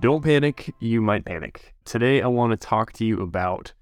Don't panic, you might panic. Today, I want to talk to you about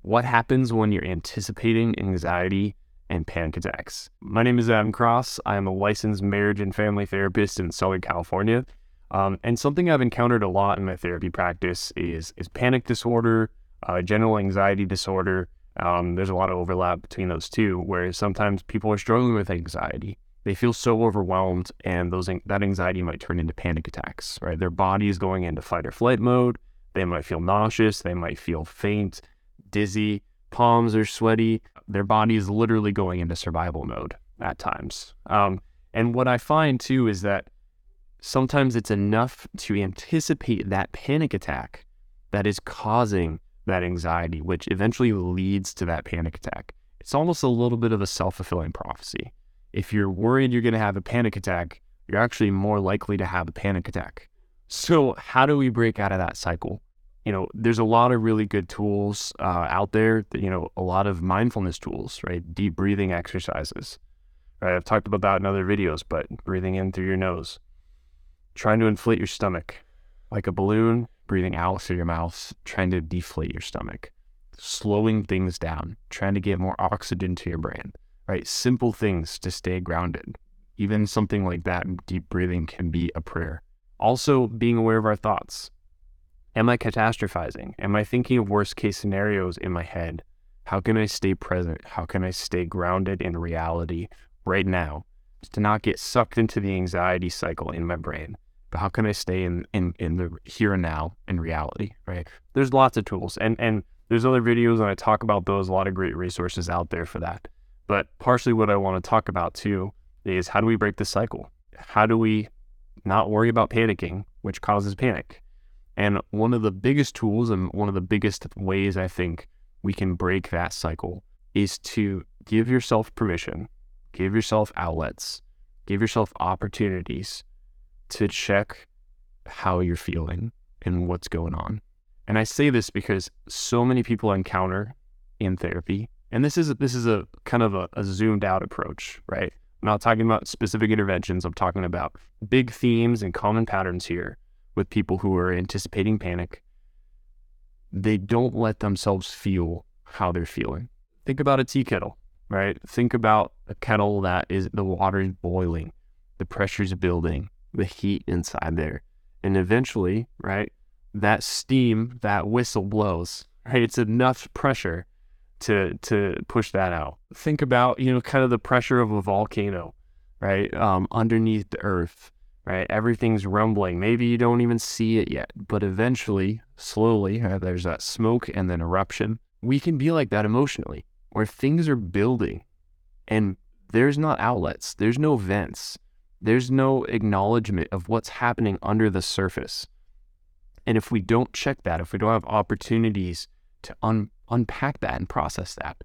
what happens when you're anticipating anxiety and panic attacks. My name is Adam Cross. I am a licensed marriage and family therapist in Southern California. Um, and something I've encountered a lot in my therapy practice is, is panic disorder, uh, general anxiety disorder. Um, there's a lot of overlap between those two, where sometimes people are struggling with anxiety they feel so overwhelmed and those that anxiety might turn into panic attacks right? Their body is going into fight or flight mode. They might feel nauseous. They might feel faint dizzy palms are sweaty. Their body is literally going into survival mode at times. Um, and what i find too is that sometimes it's enough to anticipate that panic attack that is causing that anxiety which eventually leads to that panic attack. It's almost a little bit of a self-fulfilling prophecy if you're worried you're going to have a panic attack, you're actually more likely to have a panic attack. So, how do we break out of that cycle? You know, there's a lot of really good tools uh, out there, that, you know, a lot of mindfulness tools, right? Deep breathing exercises, right? I've talked about that in other videos, but breathing in through your nose, trying to inflate your stomach like a balloon, breathing out through your mouth, trying to deflate your stomach, slowing things down, trying to get more oxygen to your brain right? Simple things to stay grounded. Even something like that, deep breathing can be a prayer. Also, being aware of our thoughts. Am I catastrophizing? Am I thinking of worst case scenarios in my head? How can I stay present? How can I stay grounded in reality right now? To not get sucked into the anxiety cycle in my brain. But how can I stay in, in, in the here and now in reality, right? There's lots of tools and, and there's other videos and I talk about those, a lot of great resources out there for that. But partially what I want to talk about too is how do we break the cycle? How do we not worry about panicking, which causes panic? And one of the biggest tools and one of the biggest ways I think we can break that cycle is to give yourself permission, give yourself outlets, give yourself opportunities to check how you're feeling and what's going on. And I say this because so many people encounter in therapy and this is this is a kind of a, a zoomed out approach, right? I'm not talking about specific interventions. I'm talking about big themes and common patterns here with people who are anticipating panic. They don't let themselves feel how they're feeling. Think about a tea kettle, right? Think about a kettle that is the water is boiling, the pressure's building, the heat inside there. And eventually, right, that steam, that whistle blows, right? It's enough pressure to to push that out. Think about you know kind of the pressure of a volcano, right? Um, underneath the earth, right? Everything's rumbling. Maybe you don't even see it yet, but eventually, slowly, uh, there's that smoke and then eruption. We can be like that emotionally, where things are building, and there's not outlets, there's no vents, there's no acknowledgement of what's happening under the surface. And if we don't check that, if we don't have opportunities to un- unpack that and process that,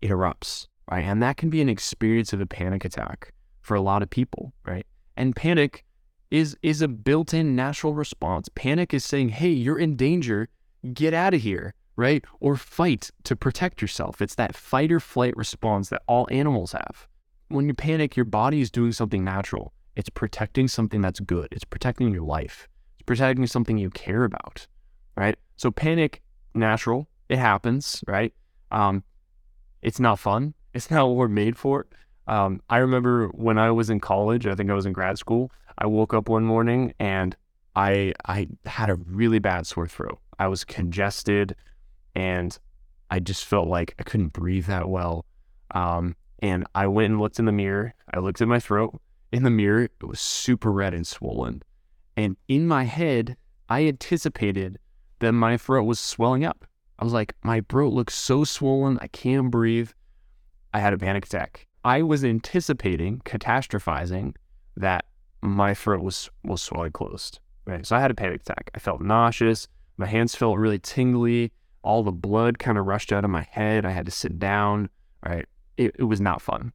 it erupts, right? And that can be an experience of a panic attack for a lot of people, right? And panic is is a built-in natural response. Panic is saying, "Hey, you're in danger. Get out of here." Right? Or fight to protect yourself. It's that fight or flight response that all animals have. When you panic, your body is doing something natural. It's protecting something that's good. It's protecting your life. It's protecting something you care about. Right? So panic, natural, it happens, right? Um, it's not fun. It's not what we're made for. Um, I remember when I was in college, I think I was in grad school, I woke up one morning and I I had a really bad sore throat. I was congested and I just felt like I couldn't breathe that well. Um, and I went and looked in the mirror. I looked at my throat. In the mirror, it was super red and swollen. And in my head, I anticipated that my throat was swelling up. I was like, my throat looks so swollen. I can't breathe. I had a panic attack. I was anticipating, catastrophizing that my throat was, was swelling closed. Right. So I had a panic attack. I felt nauseous. My hands felt really tingly. All the blood kind of rushed out of my head. I had to sit down. Right. It, it was not fun.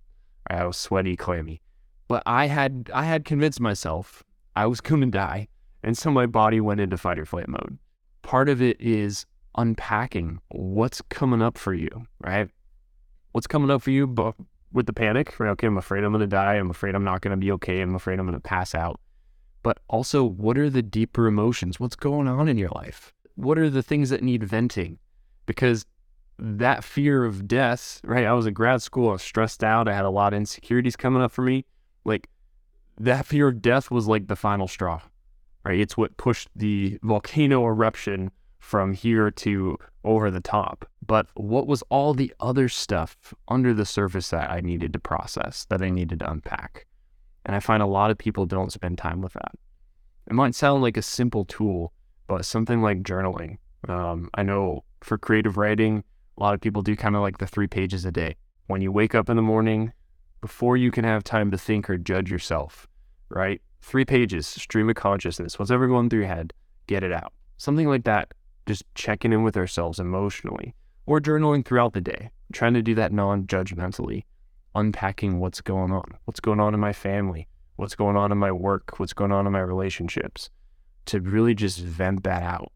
Right? I was sweaty, clammy. But I had I had convinced myself I was going to die. And so my body went into fight or flight mode. Part of it is unpacking what's coming up for you, right? What's coming up for you but with the panic, right? Okay, I'm afraid I'm going to die. I'm afraid I'm not going to be okay. I'm afraid I'm going to pass out. but also what are the deeper emotions? What's going on in your life? What are the things that need venting? Because that fear of death, right? I was in grad school, I was stressed out, I had a lot of insecurities coming up for me. Like that fear of death was like the final straw, right? It's what pushed the volcano eruption from here to over the top. But what was all the other stuff under the surface that I needed to process, that I needed to unpack? And I find a lot of people don't spend time with that. It might sound like a simple tool, but something like journaling. Um, I know for creative writing, a lot of people do kind of like the three pages a day. When you wake up in the morning, before you can have time to think or judge yourself, right? Three pages, stream of consciousness, what's ever going through your head, get it out. Something like that, just checking in with ourselves emotionally or journaling throughout the day, trying to do that non judgmentally unpacking what's going on, what's going on in my family, what's going on in my work, what's going on in my relationships, to really just vent that out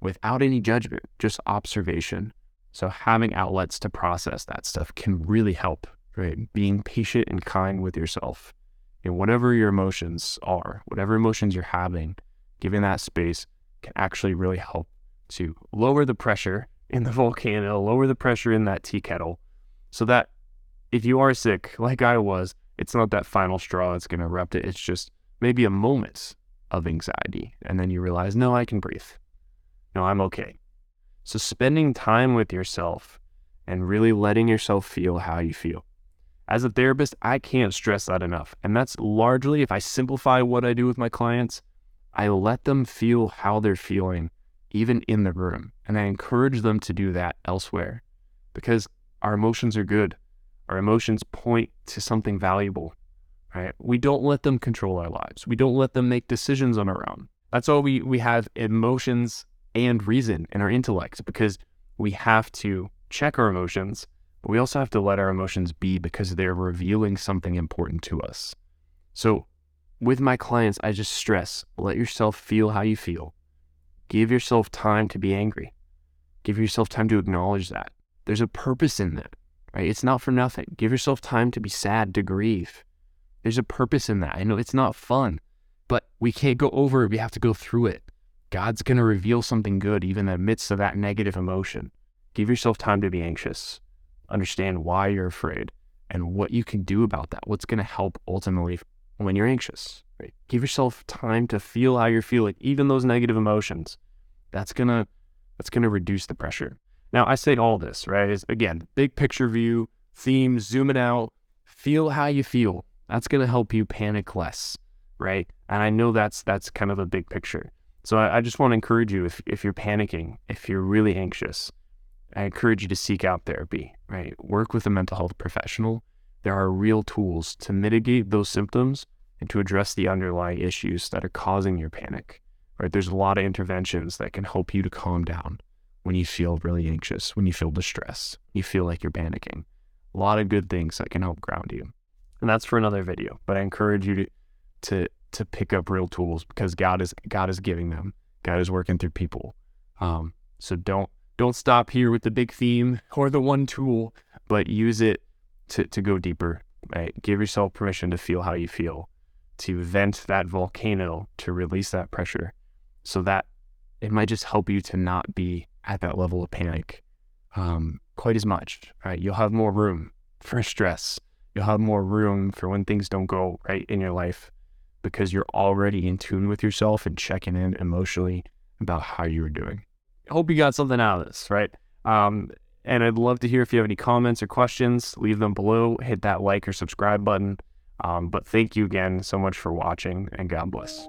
without any judgment, just observation. So having outlets to process that stuff can really help, right? Being patient and kind with yourself. And whatever your emotions are, whatever emotions you're having, giving that space can actually really help to lower the pressure in the volcano, lower the pressure in that tea kettle so that if you are sick, like I was, it's not that final straw that's going to erupt it. It's just maybe a moment of anxiety. And then you realize, no, I can breathe. No, I'm okay. So spending time with yourself and really letting yourself feel how you feel. As a therapist, I can't stress that enough. And that's largely, if I simplify what I do with my clients, I let them feel how they're feeling, even in the room. And I encourage them to do that elsewhere because our emotions are good. Our emotions point to something valuable, right? We don't let them control our lives. We don't let them make decisions on our own. That's why we, we have emotions and reason in our intellect because we have to check our emotions, but we also have to let our emotions be because they're revealing something important to us. So, with my clients, I just stress let yourself feel how you feel. Give yourself time to be angry. Give yourself time to acknowledge that. There's a purpose in that right? It's not for nothing. Give yourself time to be sad, to grieve. There's a purpose in that. I know it's not fun, but we can't go over it. We have to go through it. God's going to reveal something good even in the midst of that negative emotion. Give yourself time to be anxious. Understand why you're afraid and what you can do about that. What's going to help ultimately when you're anxious. Right? Give yourself time to feel how you're feeling, even those negative emotions. That's gonna that's gonna reduce the pressure. Now, I say all this, right? Is again, big picture view, theme, zoom it out, feel how you feel. That's to help you panic less, right? And I know that's that's kind of a big picture. So I, I just want to encourage you if if you're panicking, if you're really anxious, I encourage you to seek out therapy, right? Work with a mental health professional. There are real tools to mitigate those symptoms and to address the underlying issues that are causing your panic. Right? There's a lot of interventions that can help you to calm down when you feel really anxious, when you feel distressed, you feel like you're panicking. A lot of good things that can help ground you. And that's for another video, but I encourage you to to to pick up real tools because God is God is giving them. God is working through people. Um, so don't don't stop here with the big theme or the one tool, but use it to to go deeper. Right? Give yourself permission to feel how you feel, to vent that volcano, to release that pressure, so that it might just help you to not be at that level of panic um, quite as much, right? You'll have more room for stress. You'll have more room for when things don't go right in your life because you're already in tune with yourself and checking in emotionally about how you're doing. I hope you got something out of this, right? Um, and I'd love to hear if you have any comments or questions, leave them below, hit that like or subscribe button. Um, but thank you again so much for watching and God bless.